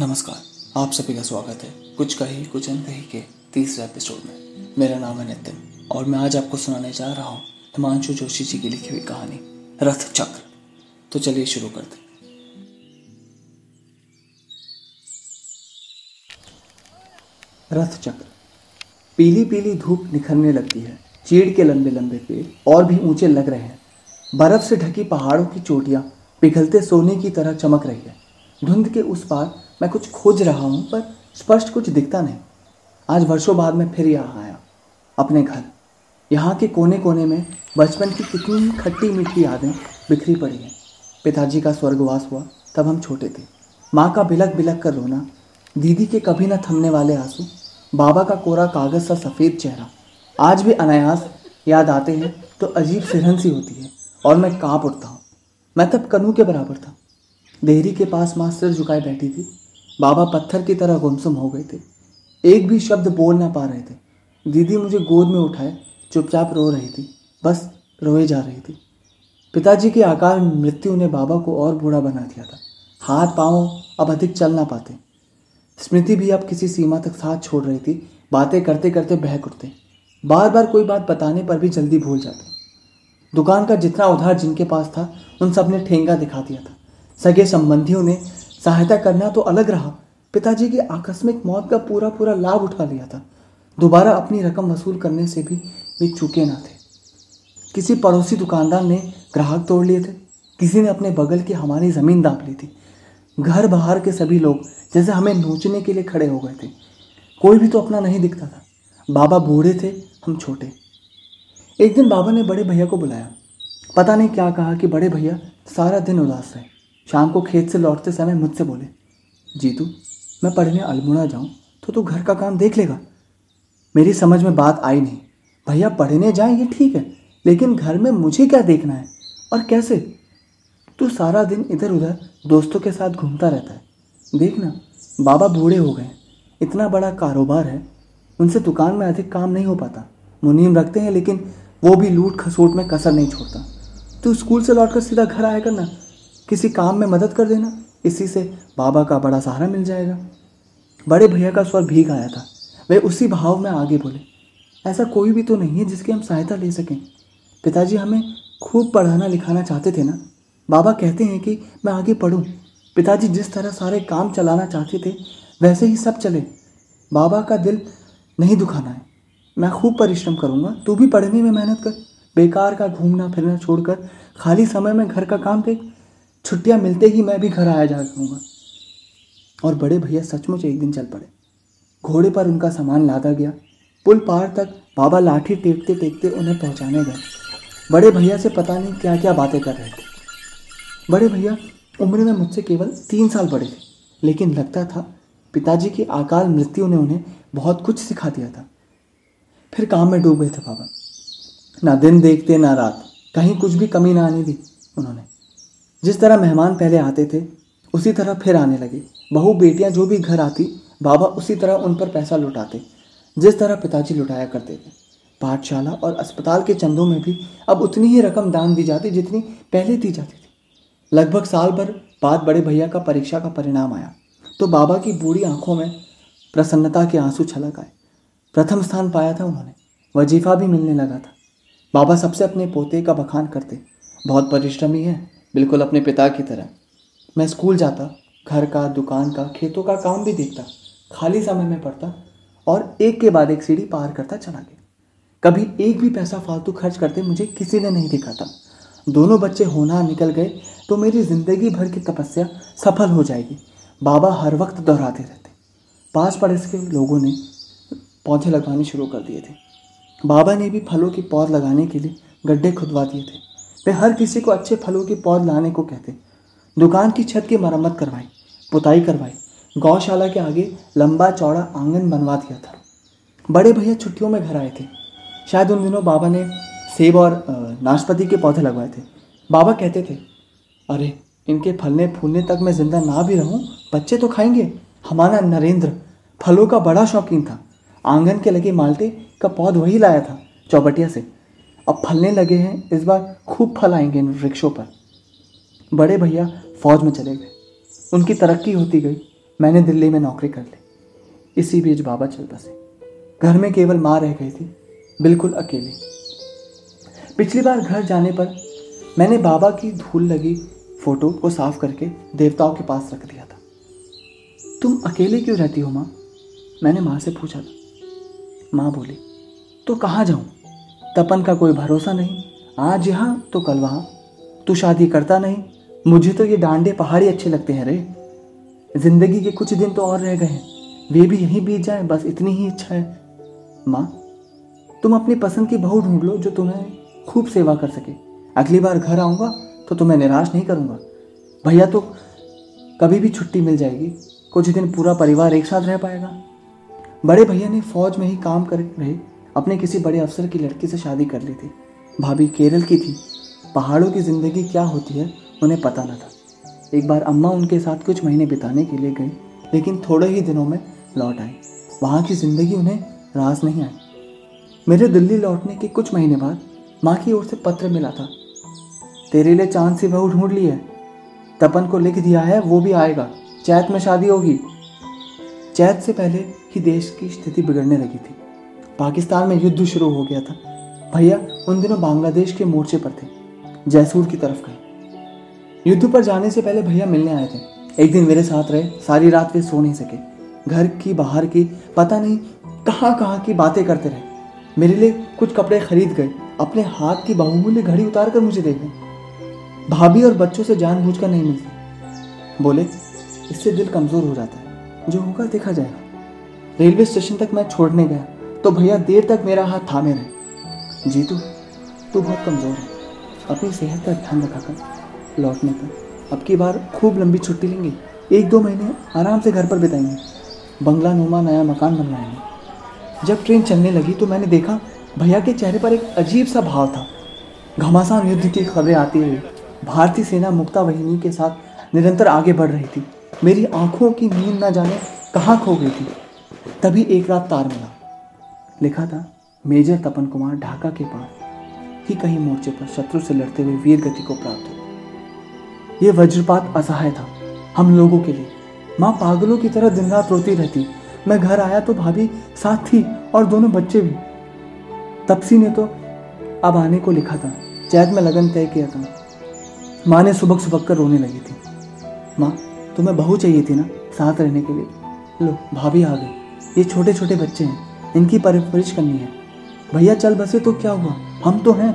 नमस्कार, आप सभी का स्वागत है कुछ कही कुछ अनकही के तीसरे एपिसोड में। मेरा नाम है नितिन और मैं आज आपको सुनाने जा रहा हूँ हिमांशु जोशी जी की लिखी हुई कहानी, रथ चक्र। तो चलिए शुरू करते रथ चक्र। पीली पीली धूप निखरने लगती है, चीड़ के लंबे लंबे पेड़ और भी ऊँचे लग रहे हैं। बर्फ़ से ढकी पहाड़ों की चोटियाँ पिघलते सोने की तरह चमक रही है। धुंध के उस पार मैं कुछ खोज रहा हूँ, पर स्पष्ट कुछ दिखता नहीं। आज वर्षों बाद मैं फिर यहाँ आया, अपने घर। यहाँ के कोने कोने में बचपन की कितनी खट्टी मीठी यादें बिखरी पड़ी हैं। पिताजी का स्वर्गवास हुआ, तब हम छोटे थे। माँ का बिलक बिलक कर रोना, दीदी के कभी न थमने वाले आँसू, बाबा का कोरा कागज़ सा सफ़ेद चेहरा। आज भी अनायास याद आते हैं तो अजीब सिरहन सी होती है, और मैं काँप उठता हूँ। मैं तब कनू के बराबर था। देहरी के पास माँ सिर झुकाए बैठी थी बाबा पत्थर की तरह गुमसुम हो गए थे। एक भी शब्द बोल ना पा रहे थे। दीदी मुझे गोद में उठाए, चुपचाप रो रही थी। बस रोए जा रही थी। पिताजी की आकार मृत्यु ने बाबा को और बूढ़ा बना दिया था। हाथ पाँव अब अधिक चल ना पाते। स्मृति भी अब किसी सीमा तक साथ छोड़ रही थी। बातें करते करते बहक उठते। बार बार कोई बात बताने पर भी जल्दी भूल जाते। दुकान का जितना उधार जिनके पास था, उन सबने ठेंगा दिखा दिया था। सगे संबंधियों ने सहायता करना तो अलग रहा। पिताजी की आकस्मिक मौत का पूरा पूरा लाभ उठा लिया था। दोबारा अपनी रकम वसूल करने से भी वे चूके ना थे। किसी पड़ोसी दुकानदार ने ग्राहक तोड़ लिए थे। किसी ने अपने बगल की हमारी ज़मीन दाप ली थी। घर बाहर के सभी लोग जैसे हमें नोचने के लिए खड़े हो गए थे। कोई भी तो अपना नहीं दिखता था। बाबा बूढ़े थे, हम छोटे। एक दिन बाबा ने बड़े भैया को बुलाया। पता नहीं क्या कहा कि बड़े भैया सारा दिन उदास रहे। शाम को खेत से लौटते समय मुझसे बोले, जीतू, मैं पढ़ने अल्मोड़ा जाऊँ तो तू घर का काम देख लेगा। मेरी समझ में बात आई नहीं। भैया, पढ़ने जाएँ, ये ठीक है, लेकिन घर में मुझे क्या देखना है? और कैसे? तू सारा दिन इधर उधर दोस्तों के साथ घूमता रहता है। देखना बाबा बूढ़े हो गए इतना बड़ा कारोबार है, उनसे दुकान में अधिक काम नहीं हो पाता। मुनीम रखते हैं, लेकिन वो भी लूट खसोट में कसर नहीं छोड़ता। तू स्कूल से लौटकर सीधा घर आया करना किसी काम में मदद कर देना। इसी से बाबा का बड़ा सहारा मिल जाएगा। बड़े भैया का स्वर भीग आया था। वे उसी भाव में आगे बोले, ऐसा कोई भी तो नहीं है जिसकी हम सहायता ले सकें। पिताजी हमें खूब पढ़ाना लिखाना चाहते थे ना? बाबा कहते हैं कि मैं आगे पढ़ूं। पिताजी जिस तरह सारे काम चलाना चाहते थे, वैसे ही सब चले। बाबा का दिल नहीं दुखाना है। मैं खूब परिश्रम करूँगा। तू भी पढ़ने में मेहनत कर। बेकार का घूमना फिरना छोड़कर खाली समय में घर का काम देख। छुट्टियाँ मिलते ही मैं भी घर आया जा करूँगा। और बड़े भैया सचमुच एक दिन चल पड़े। घोड़े पर उनका सामान लादा गया। पुल पार तक बाबा लाठी टेकते टेकते उन्हें पहुँचाने गए। बड़े भैया से पता नहीं क्या क्या बातें कर रहे थे। बड़े भैया, उम्र में मुझसे केवल तीन साल बड़े थे, लेकिन लगता था पिताजी की अकाल मृत्यु ने उन्हें बहुत कुछ सिखा दिया था। फिर काम में डूब गए थे बाबा। ना दिन देखते, ना रात। कहीं कुछ भी कमी ना आने दी उन्होंने। जिस तरह मेहमान पहले आते थे, उसी तरह फिर आने लगे। बहू, बेटियाँ जो भी घर आती, बाबा उसी तरह उन पर पैसा लुटाते, जिस तरह पिताजी लुटाया करते थे। पाठशाला और अस्पताल के चंदों में भी अब उतनी ही रकम दान दी जाती जितनी पहले दी जाती थी। लगभग साल भर बाद बड़े भैया का परीक्षा का परिणाम आया। तो बाबा की बूढ़ी आँखों में प्रसन्नता के आँसू छलक आए। प्रथम स्थान पाया था उन्होंने। वजीफा भी मिलने लगा था। बाबा सबसे अपने पोते का बखान करते। बहुत परिश्रमी है। बिल्कुल अपने पिता की तरह। मैं स्कूल जाता, घर का, दुकान का, खेतों का काम भी देखता, खाली समय में पढ़ता और एक के बाद एक सीढ़ी पार करता चला गया। कभी एक भी पैसा फालतू खर्च करते मुझे किसी ने नहीं देखा था। दोनों बच्चे होना निकल गए तो मेरी ज़िंदगी भर की तपस्या सफल हो जाएगी। बाबा हर वक्त दोहराते रहते। पास पड़ोस के लोगों ने पौधे लगवाने शुरू कर दिए थे। बाबा ने भी फलों की पौध लगाने के लिए गड्ढे खुदवा दिए थे। वे हर किसी को अच्छे फलों के पौध लाने को कहते। दुकान की छत की मरम्मत करवाई, पुताई करवाई, गौशाला के आगे लंबा चौड़ा आँगन बनवा दिया था। बड़े भैया छुट्टियों में घर आए थे। शायद उन दिनों बाबा ने सेब और नाशपाती के पौधे लगवाए थे। बाबा कहते थे, अरे, इनके फलने फूलने तक मैं ज़िंदा ना भी रहूँ, बच्चे तो खाएँगे। हमारा नरेंद्र फलों का बड़ा शौकीन था। आँगन के लगे माल्टे का पौध वही लाया था, चौबटिया से। अब फलने लगे हैं। इस बार खूब फल आएँगे इन वृक्षों पर। बड़े भैया फौज में चले गए। उनकी तरक्की होती गई। मैंने दिल्ली में नौकरी कर ली। इसी बीच बाबा चल बसे घर में केवल माँ रह गई थी। बिल्कुल अकेली। पिछली बार घर जाने पर मैंने बाबा की धूल लगी फ़ोटो को साफ़ करके देवताओं के पास रख दिया था। तुम अकेले क्यों रहती हो माँ? मैंने माँ से पूछा था। माँ बोली तो कहाँ जाऊँ? तपन का कोई भरोसा नहीं। आज यहाँ तो कल वहाँ। तू शादी करता नहीं। मुझे तो ये डांडे पहाड़ी अच्छे लगते हैं रे। ज़िंदगी के कुछ दिन तो और रह गए हैं। वे भी यहीं बीत जाए, बस इतनी ही इच्छा है। माँ, तुम अपनी पसंद की बहू ढूंढ लो जो तुम्हें खूब सेवा कर सके। अगली बार घर आऊँगा तो तुम्हें निराश नहीं करूँगा। भैया तो कभी भी छुट्टी मिल जाएगी। कुछ दिन पूरा परिवार एक साथ रह पाएगा। बड़े भैया ने फौज में ही काम कर रहे। अपने किसी बड़े अफसर की लड़की से शादी कर ली थी। भाभी केरल की थी। पहाड़ों की ज़िंदगी क्या होती है, उन्हें पता न था। एक बार अम्मा उनके साथ कुछ महीने बिताने के लिए गई, लेकिन थोड़े ही दिनों में लौट आई। वहाँ की ज़िंदगी उन्हें रास नहीं आई। मेरे दिल्ली लौटने के कुछ महीने बाद माँ की ओर से पत्र मिला था। तेरे लिए चाँद सी बहू ढूंढ ली है। तपन को लिख दिया है, वो भी आएगा। चैत में शादी होगी। चैत से पहले ही देश की स्थिति बिगड़ने लगी थी। पाकिस्तान में युद्ध शुरू हो गया था। भैया, उन दिनों बांग्लादेश के मोर्चे पर थे, जयसूर की तरफ़ गए। युद्ध पर जाने से पहले भैया मिलने आए थे। एक दिन मेरे साथ रहे, सारी रात वे सो नहीं सके। घर की, बाहर की, पता नहीं कहाँ कहाँ की बातें करते रहे। मेरे लिए कुछ कपड़े खरीद गए, अपने हाथ की बहुमूल्य घड़ी उतार कर मुझे दे गए। भाभी और बच्चों से जानबूझकर नहीं मिलती। बोले, इससे दिल कमज़ोर हो जाता है, जो होगा देखा जाएगा। रेलवे स्टेशन तक मैं छोड़ने गया। तो भैया देर तक मेरा हाथ थामे रहे। जीतू, तू बहुत कमज़ोर है। अपनी सेहत का ध्यान रखा कर लौटने पर। अब की बार खूब लंबी छुट्टी लेंगे। एक दो महीने आराम से घर पर बिताएँगे। बंगला नुमा नया मकान बनवाएँगे। जब ट्रेन चलने लगी तो मैंने देखा भैया के चेहरे पर एक अजीब सा भाव था। घमासान युद्ध की खबरें आती हुई भारतीय सेना मुक्ता वहिनी के साथ निरंतर आगे बढ़ रही थी। मेरी आँखों की नींद न जाने कहाँ खो गई थी। तभी एक रात तार मिला। लिखा था, मेजर तपन कुमार ढाका के पास ही कहीं मोर्चे पर शत्रु से लड़ते हुए वीर गति को प्राप्त हो यह वज्रपात असहाय था हम लोगों के लिए। माँ पागलों की तरह दिन रात रोती रहती। मैं घर आया तो भाभी, साथ थी और दोनों बच्चे भी। तपसी ने तो अब आने को लिखा था। चैत में लगन तय किया था। माँ ने सुबह सुबह कर रोने लगी थी। माँ, तुम्हें बहू चाहिए थी ना, साथ रहने के लिए? लो, भाभी आ गई। ये छोटे छोटे बच्चे हैं। इनकी परवरिश करनी है। भैया, चल बसे तो क्या हुआ? हम तो हैं।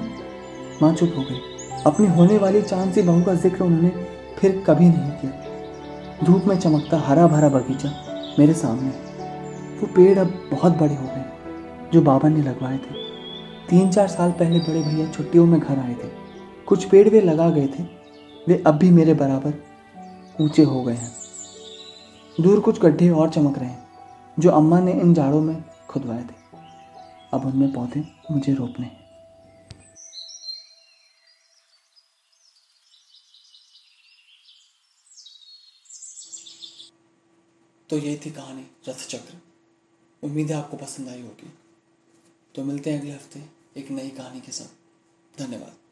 माँ चुप हो गई। अपनी होने वाली चाँद सी बहू का ज़िक्र उन्होंने फिर कभी नहीं किया। धूप में चमकता हरा भरा बगीचा मेरे सामने। वो पेड़ अब बहुत बड़े हो गए, जो बाबा ने लगवाए थे। तीन चार साल पहले बड़े भैया छुट्टियों में घर आए थे। कुछ पेड़ वे लगा गए थे। वे अब भी मेरे बराबर ऊँचे हो गए हैं। दूर कुछ गड्ढे और चमक रहे हैं, जो अम्मा ने इन जाड़ों में खुदवाए थे। अब उनमें पौधे मुझे रोपने हैं। तो यही थी कहानी रथ चक्र उम्मीद है आपको पसंद आई होगी। तो मिलते हैं अगले हफ़्ते एक नई कहानी के साथ। धन्यवाद।